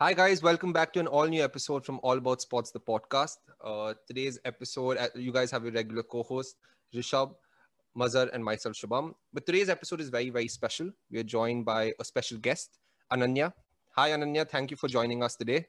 Hi, guys. Welcome back to an all new episode from All About Sports, the podcast. Uh, today's episode, uh, you guys have your regular co host, Rishabh, Mazhar, and myself, Shubham. But today's episode is very, very special. We are joined by a special guest, Ananya. Hi, Ananya. Thank you for joining us today.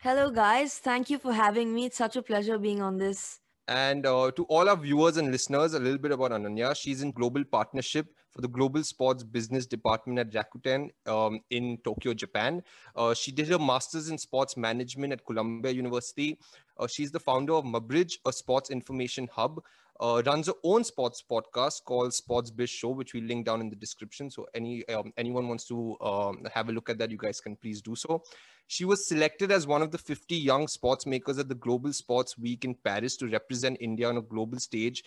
Hello, guys. Thank you for having me. It's such a pleasure being on this. And uh, to all our viewers and listeners, a little bit about Ananya. She's in global partnership for the Global Sports Business Department at Rakuten um, in Tokyo, Japan. Uh, she did her master's in sports management at Columbia University. Uh, she's the founder of Mabrij, a sports information hub. Uh, runs her own sports podcast called Sportsbiz Show, which we link down in the description. So any um, anyone wants to um, have a look at that, you guys can please do so. She was selected as one of the 50 young sports makers at the Global Sports Week in Paris to represent India on a global stage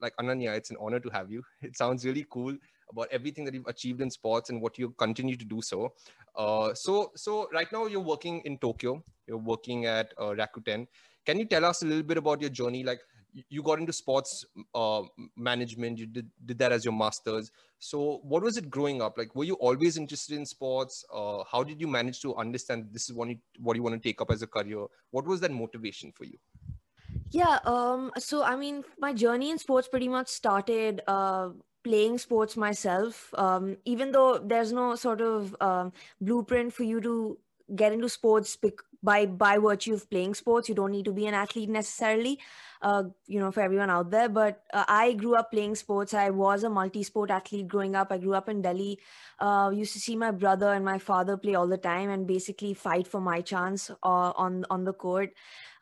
like Ananya, it's an honor to have you. It sounds really cool about everything that you've achieved in sports and what you continue to do so. Uh, so, so right now you're working in Tokyo. You're working at uh, Rakuten. Can you tell us a little bit about your journey? Like you got into sports uh, management. You did did that as your masters. So, what was it growing up? Like, were you always interested in sports? Uh, how did you manage to understand this is what you, what you want to take up as a career? What was that motivation for you? Yeah, um, so I mean, my journey in sports pretty much started uh, playing sports myself. Um, even though there's no sort of um, blueprint for you to get into sports by by virtue of playing sports, you don't need to be an athlete necessarily uh, you know, for everyone out there. But uh, I grew up playing sports. I was a multi-sport athlete growing up. I grew up in Delhi. Uh, used to see my brother and my father play all the time and basically fight for my chance uh, on on the court,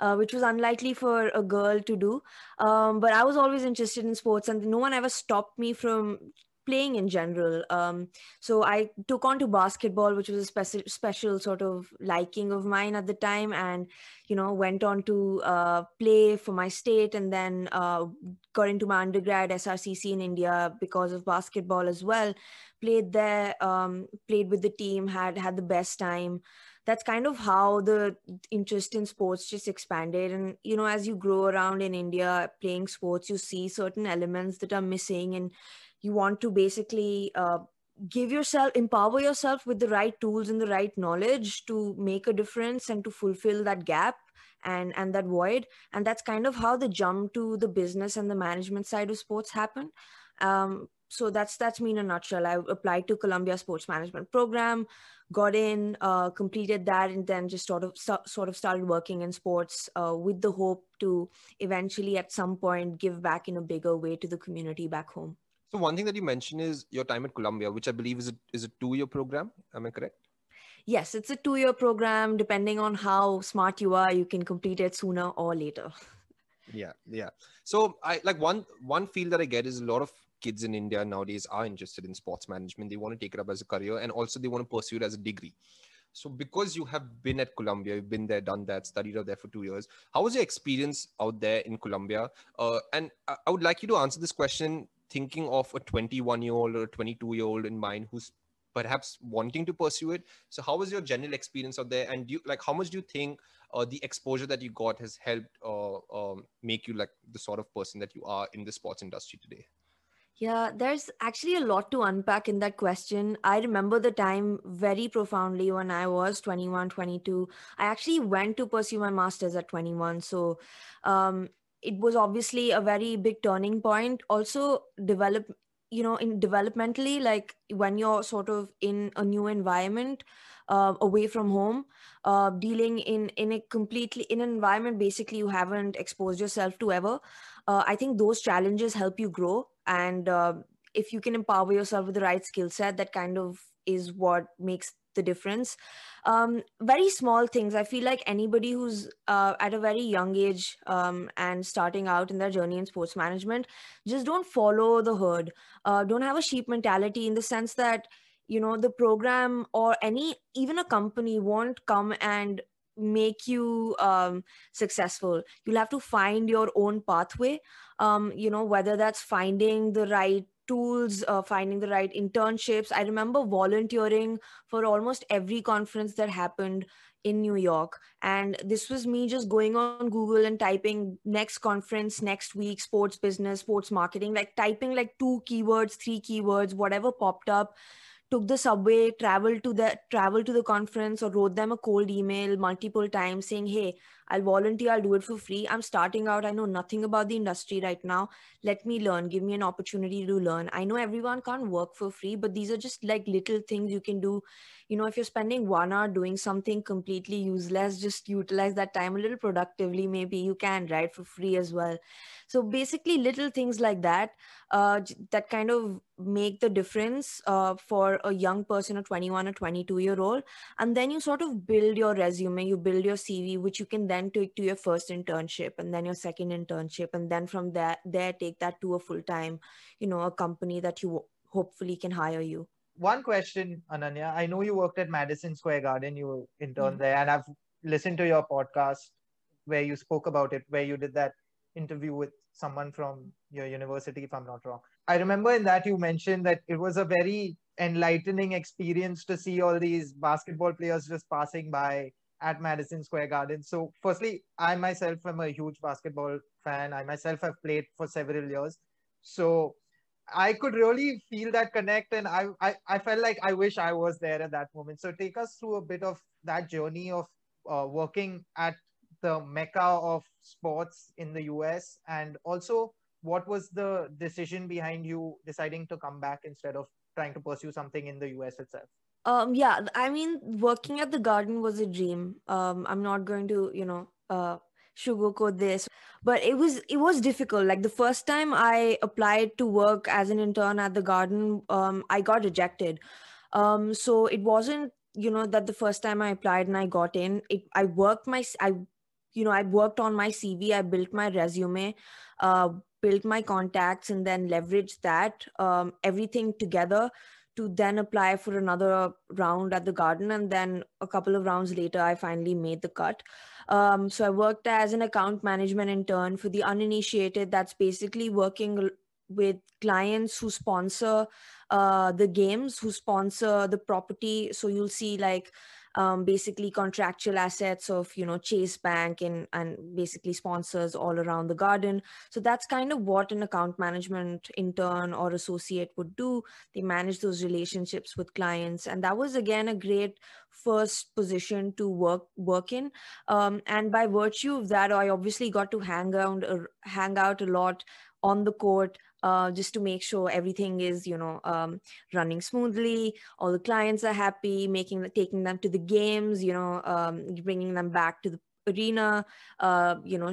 uh, which was unlikely for a girl to do. Um, but I was always interested in sports, and no one ever stopped me from playing in general. Um, so I took on to basketball, which was a special special sort of liking of mine at the time, and you know went on to uh, play for my state, and then uh, got into my undergrad SRCC in India because of basketball as well. Played there, um, played with the team, had had the best time. That's kind of how the interest in sports just expanded. And you know, as you grow around in India playing sports, you see certain elements that are missing and you want to basically uh, give yourself empower yourself with the right tools and the right knowledge to make a difference and to fulfill that gap and and that void. And that's kind of how the jump to the business and the management side of sports happened. Um, so that's that's me in a nutshell. I applied to columbia sports management program got in uh, completed that and then just sort of sort of started working in sports uh, with the hope to eventually at some point give back in a bigger way to the community back home so one thing that you mentioned is your time at Columbia, which I believe is a, is a two-year program. Am I correct? Yes, it's a two-year program. Depending on how smart you are, you can complete it sooner or later. Yeah, yeah. So I like one one field that I get is a lot of kids in India nowadays are interested in sports management. They want to take it up as a career, and also they want to pursue it as a degree. So because you have been at Columbia, you've been there, done that, studied out there for two years. How was your experience out there in Columbia? Uh, and I would like you to answer this question thinking of a 21 year old or a 22 year old in mind who's perhaps wanting to pursue it so how was your general experience out there and do you like how much do you think uh, the exposure that you got has helped uh, um, make you like the sort of person that you are in the sports industry today yeah, there's actually a lot to unpack in that question. I remember the time very profoundly when I was 21, 22. I actually went to pursue my master's at 21. So um, it was obviously a very big turning point. Also develop you know in developmentally like when you're sort of in a new environment uh, away from home uh, dealing in in a completely in an environment basically you haven't exposed yourself to ever uh, i think those challenges help you grow. And uh, if you can empower yourself with the right skill set that kind of is what makes the difference. Um, very small things. I feel like anybody who's uh, at a very young age um, and starting out in their journey in sports management just don't follow the herd. Uh, don't have a sheep mentality in the sense that you know the program or any even a company won't come and make you um, successful. You'll have to find your own pathway. Um, you know whether that's finding the right tools, uh, finding the right internships. I remember volunteering for almost every conference that happened in New York. And this was me just going on Google and typing next conference, next week, sports business, sports marketing, like typing like two keywords, three keywords, whatever popped up took the subway traveled to the traveled to the conference or wrote them a cold email multiple times saying hey I'll volunteer, I'll do it for free. I'm starting out, I know nothing about the industry right now. Let me learn, give me an opportunity to learn. I know everyone can't work for free, but these are just like little things you can do. You know, if you're spending one hour doing something completely useless, just utilize that time a little productively. Maybe you can, right, for free as well. So basically, little things like that uh, that kind of make the difference uh, for a young person, a 21 or 22 year old. And then you sort of build your resume, you build your CV, which you can then take to your first internship and then your second internship. And then from there, there take that to a full time, you know, a company that you hopefully can hire you. One question, Ananya. I know you worked at Madison Square Garden, you interned mm-hmm. there, and I've listened to your podcast where you spoke about it, where you did that interview with someone from your university, if I'm not wrong. I remember in that you mentioned that it was a very enlightening experience to see all these basketball players just passing by at Madison Square Garden. So, firstly, I myself am a huge basketball fan. I myself have played for several years. So, I could really feel that connect, and I, I, I felt like I wish I was there at that moment. So, take us through a bit of that journey of uh, working at the mecca of sports in the US, and also what was the decision behind you deciding to come back instead of trying to pursue something in the US itself? Um, yeah, I mean, working at the garden was a dream. Um, I'm not going to, you know, uh, sugarcoat this, but it was it was difficult. Like the first time I applied to work as an intern at the garden, um, I got rejected. Um, so it wasn't, you know, that the first time I applied and I got in. It I worked my I, you know, I worked on my CV. I built my resume. Uh, built my contacts and then leveraged that um, everything together to then apply for another round at the garden and then a couple of rounds later i finally made the cut. Um, so i worked as an account management intern for the uninitiated that's basically working with clients who sponsor uh, the games who sponsor the property. So you'll see like um, basically contractual assets of you know chase bank and and basically sponsors all around the garden. So that's kind of what an account management intern or associate would do. They manage those relationships with clients. And that was again a great first position to work work in. Um, and by virtue of that i obviously got to hang out uh, hang out a lot on the court uh, just to make sure everything is you know um, running smoothly. All the clients are happy making taking them to the games you know um, bringing them back to the arena uh, you know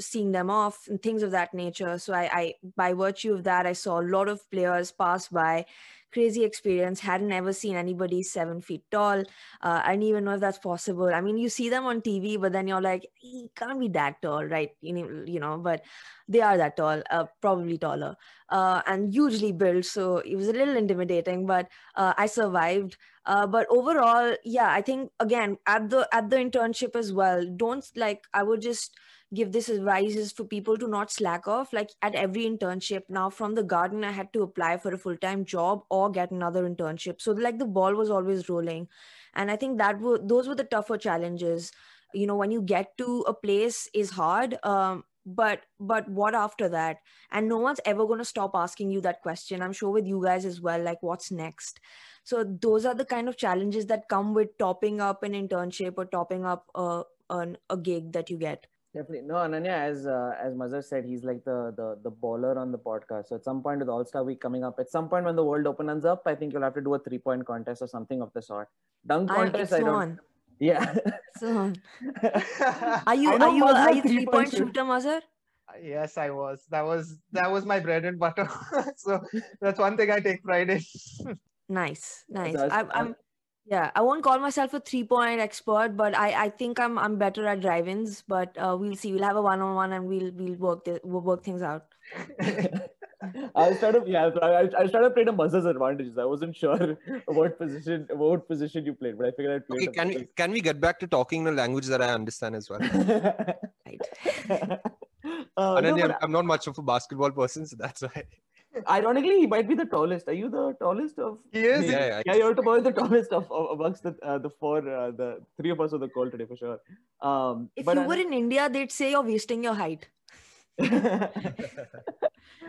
seeing them off and things of that nature. So I, I by virtue of that i saw a lot of players pass by crazy experience. Hadn't ever seen anybody seven feet tall. Uh, I didn't even know if that's possible. I mean, you see them on TV, but then you're like, he can't be that tall, right? You know, but they are that tall, uh, probably taller, uh, and hugely built. So it was a little intimidating, but uh, I survived. Uh, but overall, yeah, I think again at the at the internship as well. Don't like I would just give this advice is for people to not slack off like at every internship now from the garden i had to apply for a full-time job or get another internship. So like the ball was always rolling. And i think that were those were the tougher challenges. You know when you get to a place is hard um, but but what after that? And no one's ever going to stop asking you that question. I'm sure with you guys as well like what's next? So those are the kind of challenges that come with topping up an internship or topping up a, an, a gig that you get Definitely. No, Ananya, as uh, as Mazhar said, he's like the, the the baller on the podcast. So at some point with All Star Week coming up, at some point when the world opens up, I think you'll have to do a three point contest or something of the sort. Dunk contest, I, I don't. On. Yeah. So on. are you are you are you three point shooter, Mazhar? Yes, I was. That was that was my bread and butter. so that's one thing I take pride in. nice, nice. I, I'm yeah, I won't call myself a three point expert, but I, I think I'm I'm better at drive-ins. But uh, we'll see. We'll have a one-on-one and we'll we'll work the, we'll work things out. I started yeah I, I started playing a Mazhar's advantages. I wasn't sure what position what position you played, but I figured I'd play. Okay, can we, can we get back to talking in a language that I understand as well? right. Uh, no, I'm, I'm not much of a basketball person, so that's why. Ironically, he might be the tallest. Are you the tallest of? He is. Yeah, yeah, yeah you're probably the tallest of, of amongst the uh, the four, uh, the three of us on the call today for sure. Um, if you were in India, they'd say you're wasting your height.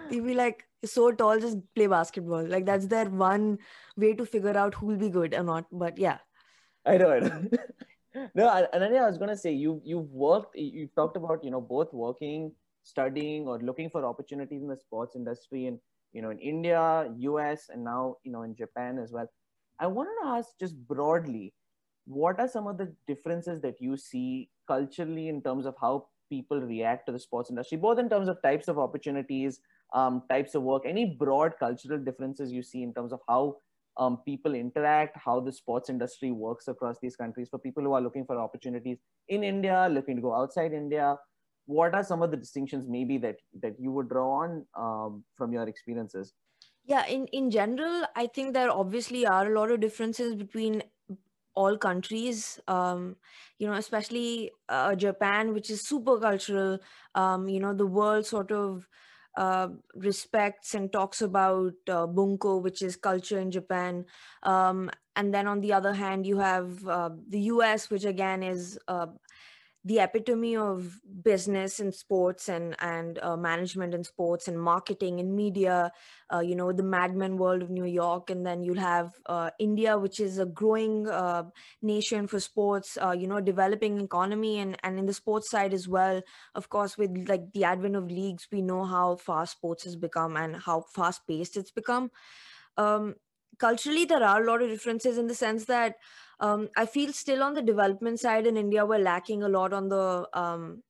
They'll be like, so tall, just play basketball. Like that's their one way to figure out who'll be good or not. But yeah. I know, I know. no, Ananya, I was gonna say you you've worked, you've talked about you know both working, studying, or looking for opportunities in the sports industry, and you know in India, US, and now you know in Japan as well. I wanted to ask just broadly, what are some of the differences that you see culturally in terms of how people react to the sports industry, both in terms of types of opportunities, um, types of work, any broad cultural differences you see in terms of how um, people interact, how the sports industry works across these countries for people who are looking for opportunities in India, looking to go outside India. What are some of the distinctions maybe that that you would draw on um, from your experiences? Yeah, in in general, I think there obviously are a lot of differences between all countries um, you know especially uh, japan which is super cultural um, you know the world sort of uh, respects and talks about uh, bunka which is culture in japan um, and then on the other hand you have uh, the us which again is uh, the epitome of business and sports and and uh, management and sports and marketing and media uh, you know the madman world of new york. And then you'll have uh, india which is a growing uh, nation for sports uh, you know developing economy and and in the sports side as well. Of course with like the advent of leagues we know how fast sports has become and how fast paced it's become. Um, culturally there are a lot of differences in the sense that um, I feel still on the development side in India, we're lacking a lot on the um,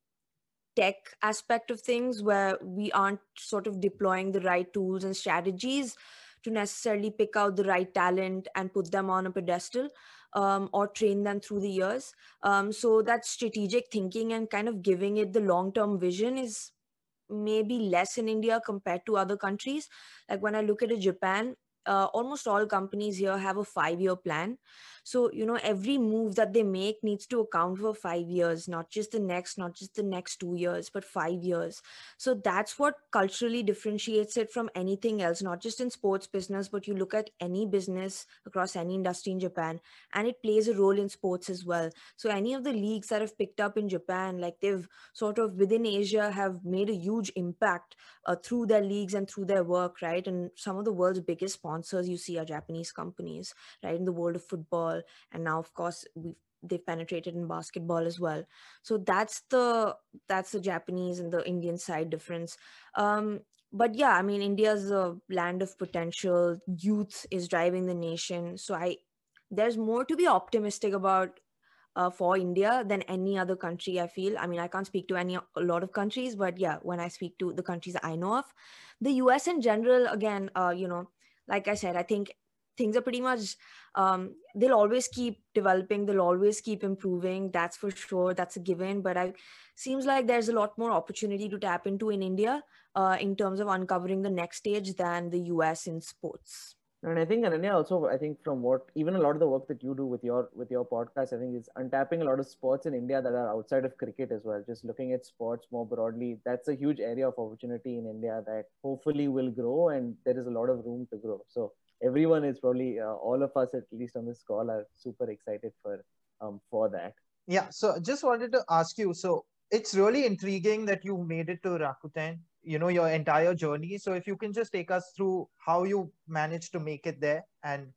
tech aspect of things where we aren't sort of deploying the right tools and strategies to necessarily pick out the right talent and put them on a pedestal um, or train them through the years. Um, so that strategic thinking and kind of giving it the long term vision is maybe less in India compared to other countries. Like when I look at a Japan, uh, almost all companies here have a five year plan. So you know every move that they make needs to account for five years not just the next not just the next two years but five years. So that's what culturally differentiates it from anything else not just in sports business but you look at any business across any industry in japan and it plays a role in sports as well. So any of the leagues that have picked up in japan like they've sort of within asia have made a huge impact uh, through their leagues and through their work right? And some of the world's biggest sponsors you see are japanese companies right in the world of football and now of course we've they've penetrated in basketball as well so that's the that's the japanese and the indian side difference um but yeah i mean india's a land of potential youth is driving the nation so i there's more to be optimistic about uh, for India than any other country. I feel. I mean, I can't speak to any a lot of countries, but yeah, when I speak to the countries I know of, the U.S. in general, again, uh, you know, like I said, I think things are pretty much um, they'll always keep developing they'll always keep improving that's for sure that's a given. But i seems like there's a lot more opportunity to tap into in india uh, in terms of uncovering the next stage than the us in sports and I think Ananya also, I think from what even a lot of the work that you do with your with your podcast, I think is untapping a lot of sports in India that are outside of cricket as well. Just looking at sports more broadly, that's a huge area of opportunity in India that hopefully will grow, and there is a lot of room to grow. So everyone is probably uh, all of us at least on this call are super excited for um for that. Yeah. So just wanted to ask you. So it's really intriguing that you made it to Rakuten you know your entire journey. So if you can just take us through how you managed to make it there and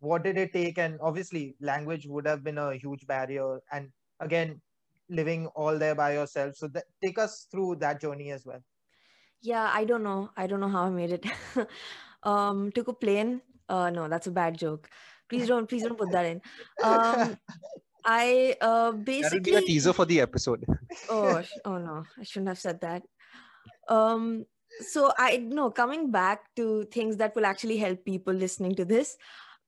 what did it take? And obviously language would have been a huge barrier. And again living all there by yourself. So that, take us through that journey as well. Yeah i don't know. I don't know how i made it. Um took a plane uh no that's a bad joke. Please don't please don't put that in. Um i uh basically That'll be a teaser for the episode. Oh oh no. I shouldn't have said that um so i know coming back to things that will actually help people listening to this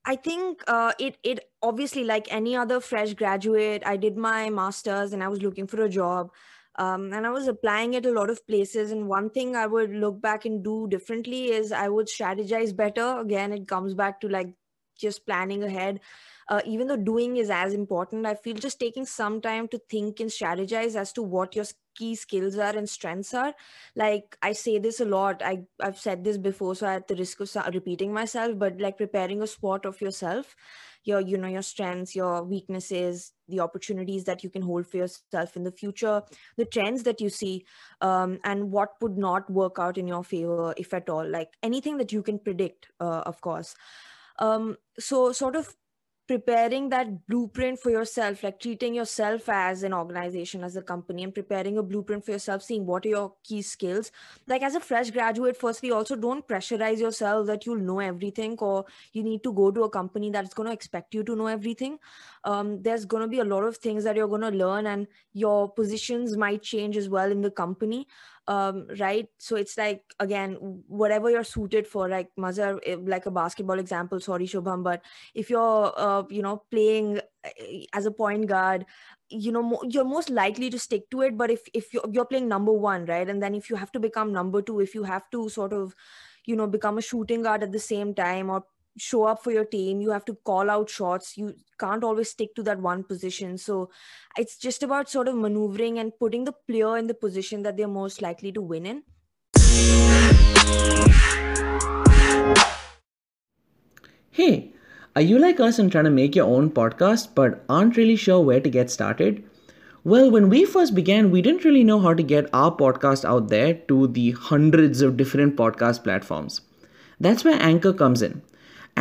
i think uh, it it obviously like any other fresh graduate i did my masters and i was looking for a job um, and i was applying at a lot of places. And one thing i would look back and do differently is i would strategize better. Again it comes back to like just planning ahead uh, even though doing is as important i feel just taking some time to think and strategize as to what your key skills are and strengths are. Like i say this a lot. I i've said this before so at the risk of repeating myself but like preparing a SWOT of yourself your you know your strengths your weaknesses the opportunities that you can hold for yourself in the future the trends that you see um, and what would not work out in your favor if at all. Like anything that you can predict uh, of course. Um, so sort of preparing that blueprint for yourself like treating yourself as an organization as a company and preparing a blueprint for yourself seeing what are your key skills. Like as a fresh graduate firstly also don't pressurize yourself that you'll know everything or you need to go to a company that's going to expect you to know everything um, there's going to be a lot of things that you're going to learn and your positions might change as well in the company um, right? So it's like again whatever you're suited for like mazhar eh, like a basketball example sorry shubham but if you're uh, you know playing eh, as a point guard you know you're most likely to stick to it. But if if you're, you're playing number one right? And then if you have to become number two if you have to sort of you know become a shooting guard at the same time or show up for your team you have to call out shots you can't always stick to that one position. So it's just about sort of maneuvering and putting the player in the position that they're most likely to win in. Hey are you like us and trying to make your own podcast but aren't really sure where to get started? Well when we first began we didn't really know how to get our podcast out there to the hundreds of different podcast platforms. That's where anchor comes in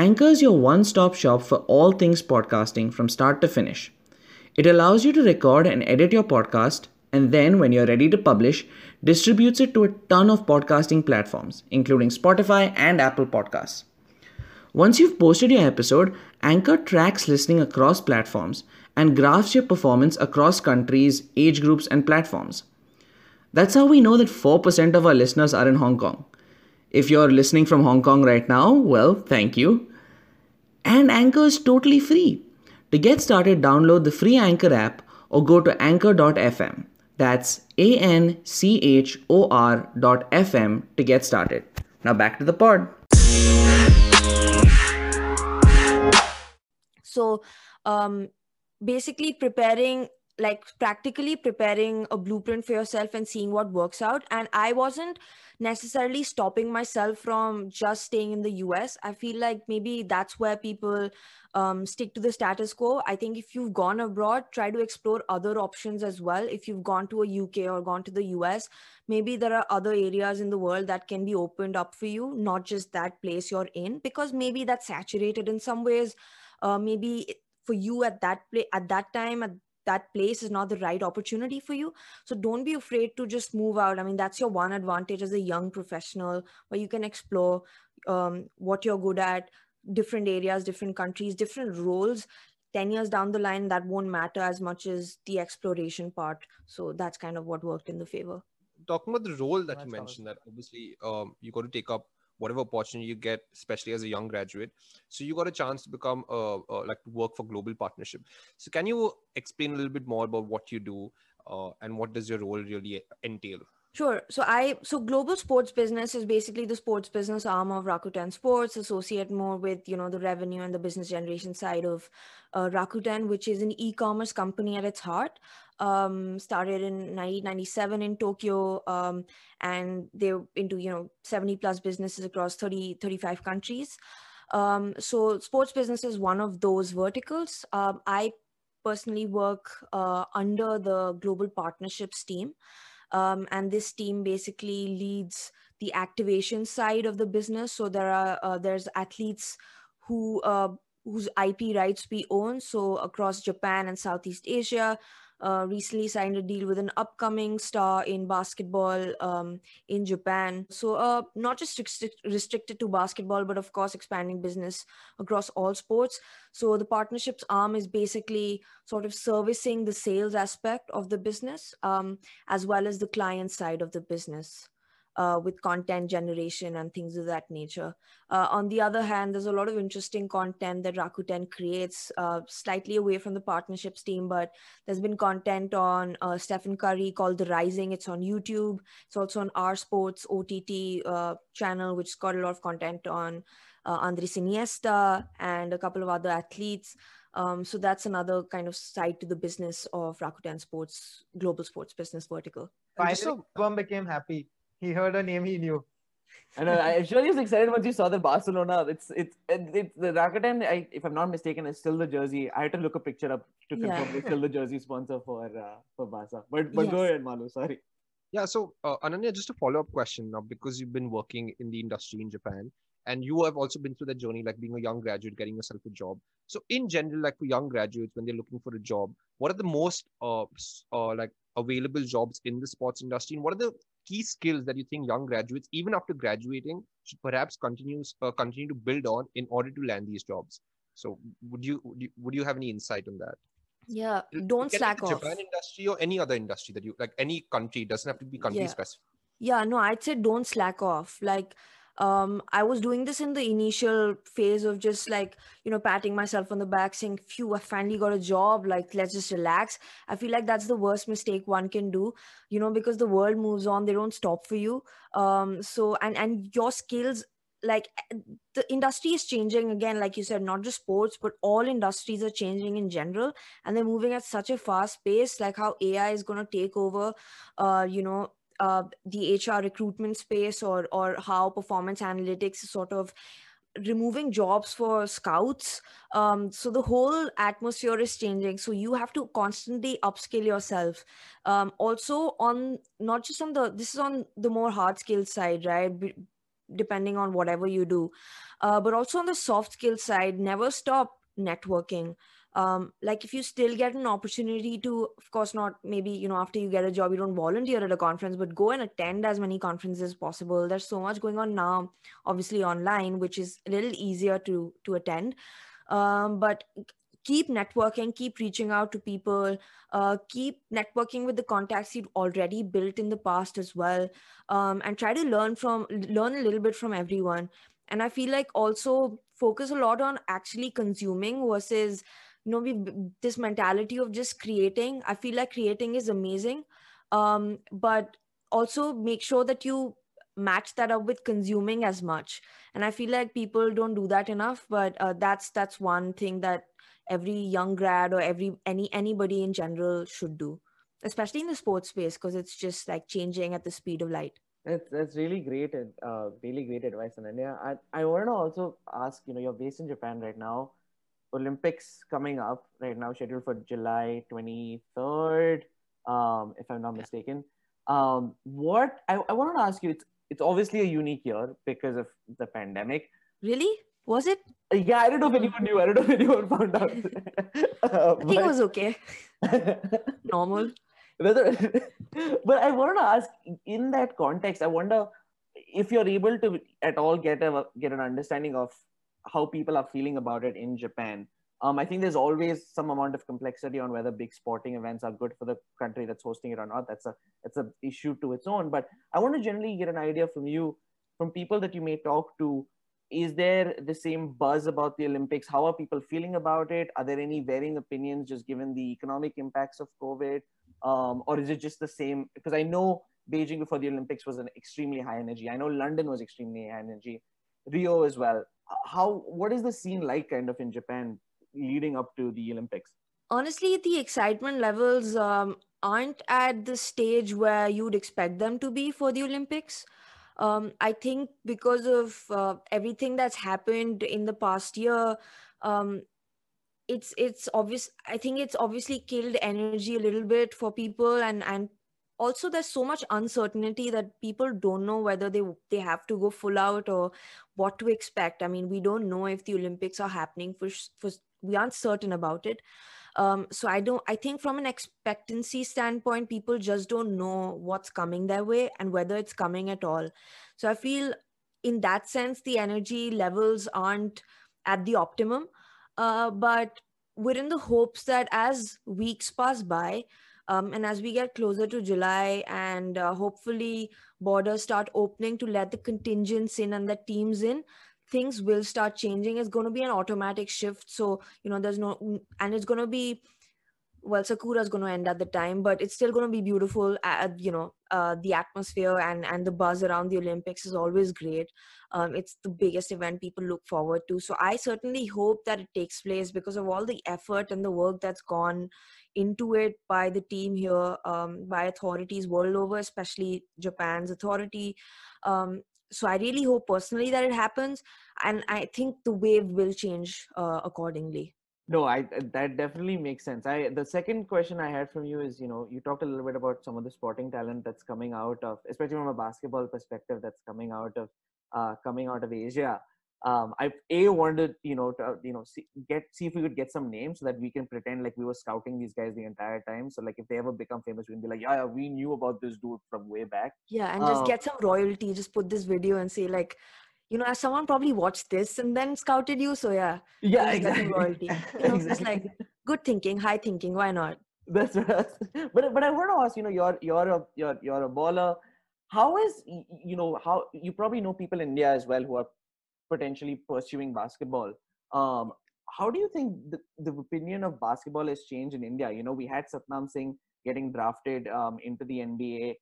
Anchor is your one stop shop for all things podcasting from start to finish. It allows you to record and edit your podcast, and then when you're ready to publish, distributes it to a ton of podcasting platforms, including Spotify and Apple Podcasts. Once you've posted your episode, Anchor tracks listening across platforms and graphs your performance across countries, age groups, and platforms. That's how we know that 4% of our listeners are in Hong Kong. If you're listening from Hong Kong right now, well, thank you. And Anchor is totally free. To get started, download the free Anchor app or go to anchor.fm. That's A N C H O R dot FM to get started. Now back to the pod. So, um, basically, preparing like practically preparing a blueprint for yourself and seeing what works out. And I wasn't necessarily stopping myself from just staying in the US. I feel like maybe that's where people um, stick to the status quo. I think if you've gone abroad, try to explore other options as well. If you've gone to a UK or gone to the US, maybe there are other areas in the world that can be opened up for you, not just that place you're in, because maybe that's saturated in some ways. Uh, maybe for you at that place at that time at that place is not the right opportunity for you. So don't be afraid to just move out. I mean that's your one advantage as a young professional where you can explore um, what you're good at different areas different countries different roles. 10 years down the line that won't matter as much as the exploration part. So that's kind of what worked in the favor. Talking about the role that that's you mentioned awesome. that obviously um, you got to take up whatever opportunity you get, especially as a young graduate. So you got a chance to become uh, uh, like work for global partnership. So can you explain a little bit more about what you do uh, and what does your role really entail? Sure. So I so global sports business is basically the sports business arm of Rakuten Sports, associate more with you know the revenue and the business generation side of uh, Rakuten, which is an e-commerce company at its heart. Um, started in 1997 in Tokyo, um, and they're into you know 70 plus businesses across 30 35 countries. Um, so sports business is one of those verticals. Um, I personally work uh, under the global partnerships team. Um, and this team basically leads the activation side of the business. So there are uh, there's athletes who uh, whose IP rights we own. So across Japan and Southeast Asia, uh, recently signed a deal with an upcoming star in basketball um, in Japan. So, uh, not just restric- restricted to basketball, but of course, expanding business across all sports. So, the partnerships arm is basically sort of servicing the sales aspect of the business um, as well as the client side of the business uh, with content generation and things of that nature. Uh, on the other hand, there's a lot of interesting content that Rakuten creates, uh, slightly away from the partnerships team, but there's been content on uh, Stephen Curry called The Rising. It's on YouTube. It's also on our Sports OTT uh, channel, which has got a lot of content on uh, Andres Iniesta and a couple of other athletes. Um, so that's another kind of side to the business of Rakuten Sports global sports business vertical. Finally, Shubham became happy. He heard a name he knew. I know. I'm sure he was excited once he saw the Barcelona. It's it's it's the Rakuten. I, if I'm not mistaken, is still the jersey. I had to look a picture up to confirm Yeah. it's still the jersey sponsor for uh, for Barca. But but go ahead, Maloo. Sorry. Yeah, so uh, Ananya, just a follow-up question now, because you've been working in the industry in Japan, and you have also been through that journey, like being a young graduate, getting yourself a job. So, in general, like for young graduates, when they're looking for a job, what are the most uh, uh like available jobs in the sports industry, and what are the key skills that you think young graduates, even after graduating, should perhaps continue uh, continue to build on in order to land these jobs? So, would you would you, would you have any insight on that? Yeah, don't slack off. Japan industry or any other industry that you like, any country doesn't have to be country Yeah. specific. Yeah, no, I'd say don't slack off. Like, um, I was doing this in the initial phase of just like, you know, patting myself on the back, saying, phew, I finally got a job. Like, let's just relax. I feel like that's the worst mistake one can do, you know, because the world moves on, they don't stop for you. Um, so, and, and your skills, like, the industry is changing again, like you said, not just sports, but all industries are changing in general. And they're moving at such a fast pace, like how AI is going to take over, uh, you know, uh, the HR recruitment space or or how performance analytics is sort of removing jobs for scouts. Um, so the whole atmosphere is changing. So you have to constantly upskill yourself. Um, also on not just on the this is on the more hard skill side right? B- depending on whatever you do. Uh, but also on the soft skill side never stop networking um, like if you still get an opportunity to of course not maybe you know after you get a job you don't volunteer at a conference but go and attend as many conferences as possible. There's so much going on now obviously online which is a little easier to to attend. Um, but keep networking keep reaching out to people uh, keep networking with the contacts you've already built in the past as well um, and try to learn from learn a little bit from everyone. And i feel like also focus a lot on actually consuming versus you know we this mentality of just creating i feel like creating is amazing um, but also make sure that you match that up with consuming as much and i feel like people don't do that enough but uh, that's that's one thing that every young grad or every any anybody in general should do especially in the sports space because it's just like changing at the speed of light That's that's really great uh, really great advice, Ananya. I I want to also ask. You know, you're based in Japan right now. Olympics coming up right now, scheduled for July 23rd, um, if I'm not mistaken. Um, what I, I want to ask you, it's it's obviously a unique year because of the pandemic. really was it Uh, Yeah, I don't know if anyone knew. I don't know if anyone found out. Uh, i think it was okay normal whether but i wanted to ask in that context i wonder if you're able to at all get a get an understanding of how people are feeling about it in japan. Um, i think there's always some amount of complexity on whether big sporting events are good for the country that's hosting it or not. That's a that's a issue to its own. But i want to generally get an idea from you from people that you may talk to. Is there the same buzz about the olympics? How are people feeling about it? Are there any varying opinions just given the economic impacts of covid? Um, or is it just the same? Because I know Beijing before the Olympics was an extremely high energy. I know London was extremely high energy, Rio as well. How what is the scene like kind of in Japan leading up to the Olympics? honestly the excitement levels um, aren't at the stage where you'd expect them to be for the olympics um, i think because of uh, everything that's happened in the past year um, it's it's obvious i think it's obviously killed energy a little bit for people and and also there's so much uncertainty that people don't know whether they they have to go full out or what to expect. I mean we don't know if the olympics are happening for for we aren't certain about it. Um, so i don't i think from an expectancy standpoint people just don't know what's coming their way and whether it's coming at all. So i feel in that sense the energy levels aren't at the optimum. Uh, but we're in the hopes that as weeks pass by um, and as we get closer to july and uh, hopefully borders start opening to let the contingents in and the teams in things will start changing. It's going to be an automatic shift. So you know there's no and it's going to be well sakura is going to end at the time but it's still going to be beautiful you know uh, the atmosphere and and the buzz around the olympics is always great. Um, it's the biggest event people look forward to. So i certainly hope that it takes place because of all the effort and the work that's gone into it by the team here um, by authorities world over especially japan's authority. Um, so i really hope personally that it happens and i think the wave will change uh, accordingly. No i that definitely makes sense. I the second question i had from you is you know you talked a little bit about some of the sporting talent that's coming out of especially from a basketball perspective that's coming out of uh, coming out of asia um, I a wanted you know to you know see, get see if we could get some names so that we can pretend like we were scouting these guys the entire time. So like if they ever become famous, we can be like, yeah, yeah we knew about this dude from way back. Yeah, and just um, get some royalty. Just put this video and say like, you know, as someone probably watched this and then scouted you. So yeah, yeah, exactly. Royalty. You know, exactly. It's like good thinking, high thinking. Why not? That's right. But but I want to ask, you know, you're you're a you're you're a baller. How is you know how you probably know people in India as well who are potentially pursuing basketball. Um, how do you think the, the opinion of basketball has changed in India? You know, we had Satnam Singh getting drafted um, into the NBA.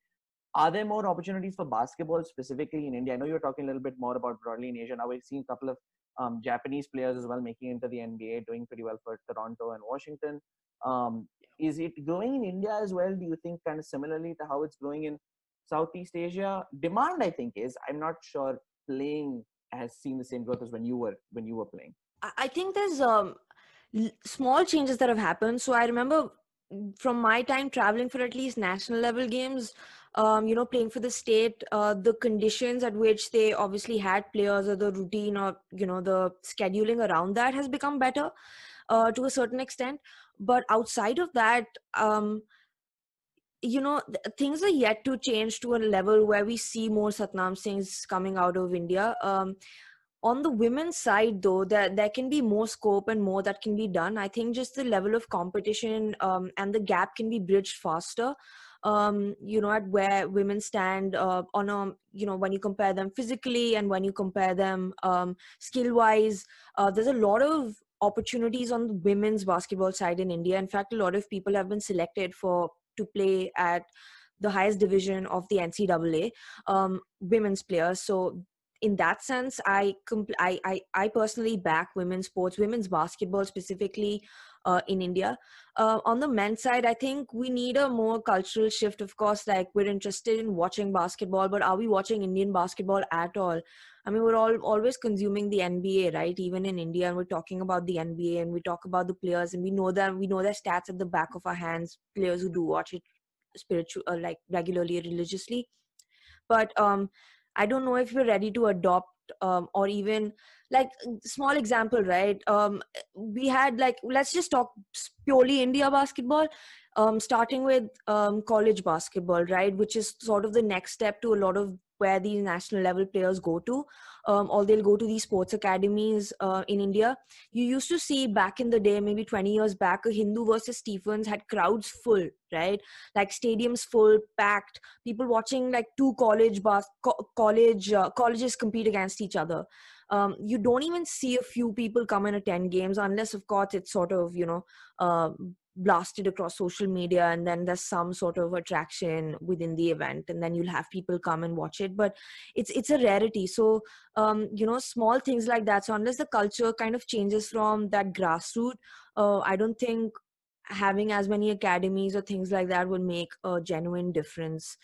Are there more opportunities for basketball specifically in India? I know you're talking a little bit more about broadly in Asia. Now we've seen a couple of um, Japanese players as well making into the NBA, doing pretty well for Toronto and Washington. Um, is it growing in India as well? Do you think kind of similarly to how it's growing in Southeast Asia? Demand, I think, is I'm not sure playing has seen the same growth as when you were when you were playing? I think there's um, small changes that have happened. So I remember from my time traveling for at least national level games, um, you know, playing for the state, uh, the conditions at which they obviously had players or the routine or, you know, the scheduling around that has become better uh, to a certain extent. But outside of that, um, you know things are yet to change to a level where we see more satnam singhs coming out of india. Um, on the women's side though there, there can be more scope and more that can be done. I think just the level of competition um, and the gap can be bridged faster. Um, you know at where women stand uh, on a you know when you compare them physically and when you compare them um, skill wise uh, there's a lot of opportunities on the women's basketball side in india. In fact a lot of people have been selected for to play at the highest division of the NCAA um, women's players. So in that sense, I, compl- I, I, I personally back women's sports, women's basketball specifically uh, in India. Uh, on the men's side, I think we need a more cultural shift. Of course, like we're interested in watching basketball, but are we watching Indian basketball at all? I mean, we're all always consuming the NBA, right? Even in India, and we're talking about the NBA, and we talk about the players, and we know that we know their stats at the back of our hands. Players who do watch it spiritual, uh, like regularly, religiously. But um, I don't know if we're ready to adopt um, or even like small example right um, we had like let's just talk purely india basketball um, starting with um, college basketball right which is sort of the next step to a lot of where these national level players go to um, or they'll go to these sports academies uh, in india. You used to see back in the day maybe 20 years back a hindu versus stephens had crowds full right? Like stadiums full packed people watching like two college bas- co- college uh, colleges compete against each other. Um, you don't even see a few people come and attend games unless of course it's sort of you know uh, blasted across social media and then there's some sort of attraction within the event and then you'll have people come and watch it. But it's it's a rarity. So um, you know small things like that. So unless the culture kind of changes from that grassroots uh, i don't think having as many academies or things like that would make a genuine difference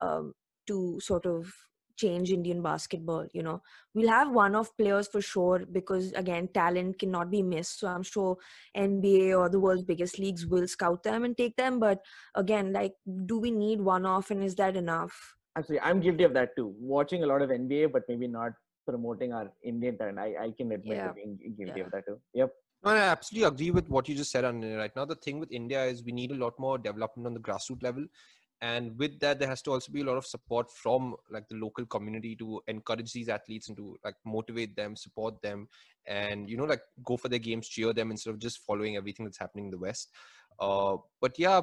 um, to sort of change Indian basketball. You know, we'll have one-off players for sure because again, talent cannot be missed. So I'm sure NBA or the world's biggest leagues will scout them and take them. But again, like, do we need one-off, and is that enough? Actually, I'm guilty of that too. Watching a lot of NBA, but maybe not promoting our Indian talent. I, I can admit yeah. being guilty yeah. of that too. Yep. I absolutely agree with what you just said on right now. The thing with India is we need a lot more development on the grassroots level and with that there has to also be a lot of support from like the local community to encourage these athletes and to like motivate them support them and you know like go for their games cheer them instead of just following everything that's happening in the west. Uh, but yeah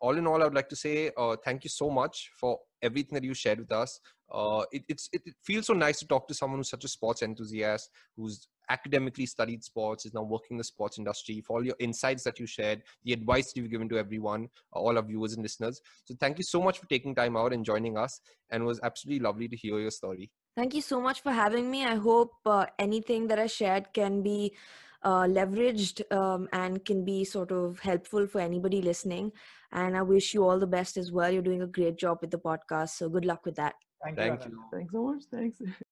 all in all i would like to say uh, thank you so much for everything that you shared with us. Uh, it, it's, it, it feels so nice to talk to someone who's such a sports enthusiast who's academically studied sports, is now working in the sports industry, for all your insights that you shared, the advice that you've given to everyone, all our viewers and listeners. So thank you so much for taking time out and joining us. And it was absolutely lovely to hear your story. Thank you so much for having me. I hope uh, anything that I shared can be uh, leveraged um, and can be sort of helpful for anybody listening. And I wish you all the best as well. You're doing a great job with the podcast. So good luck with that. Thank, Thank you. you. Thanks so much. Thanks.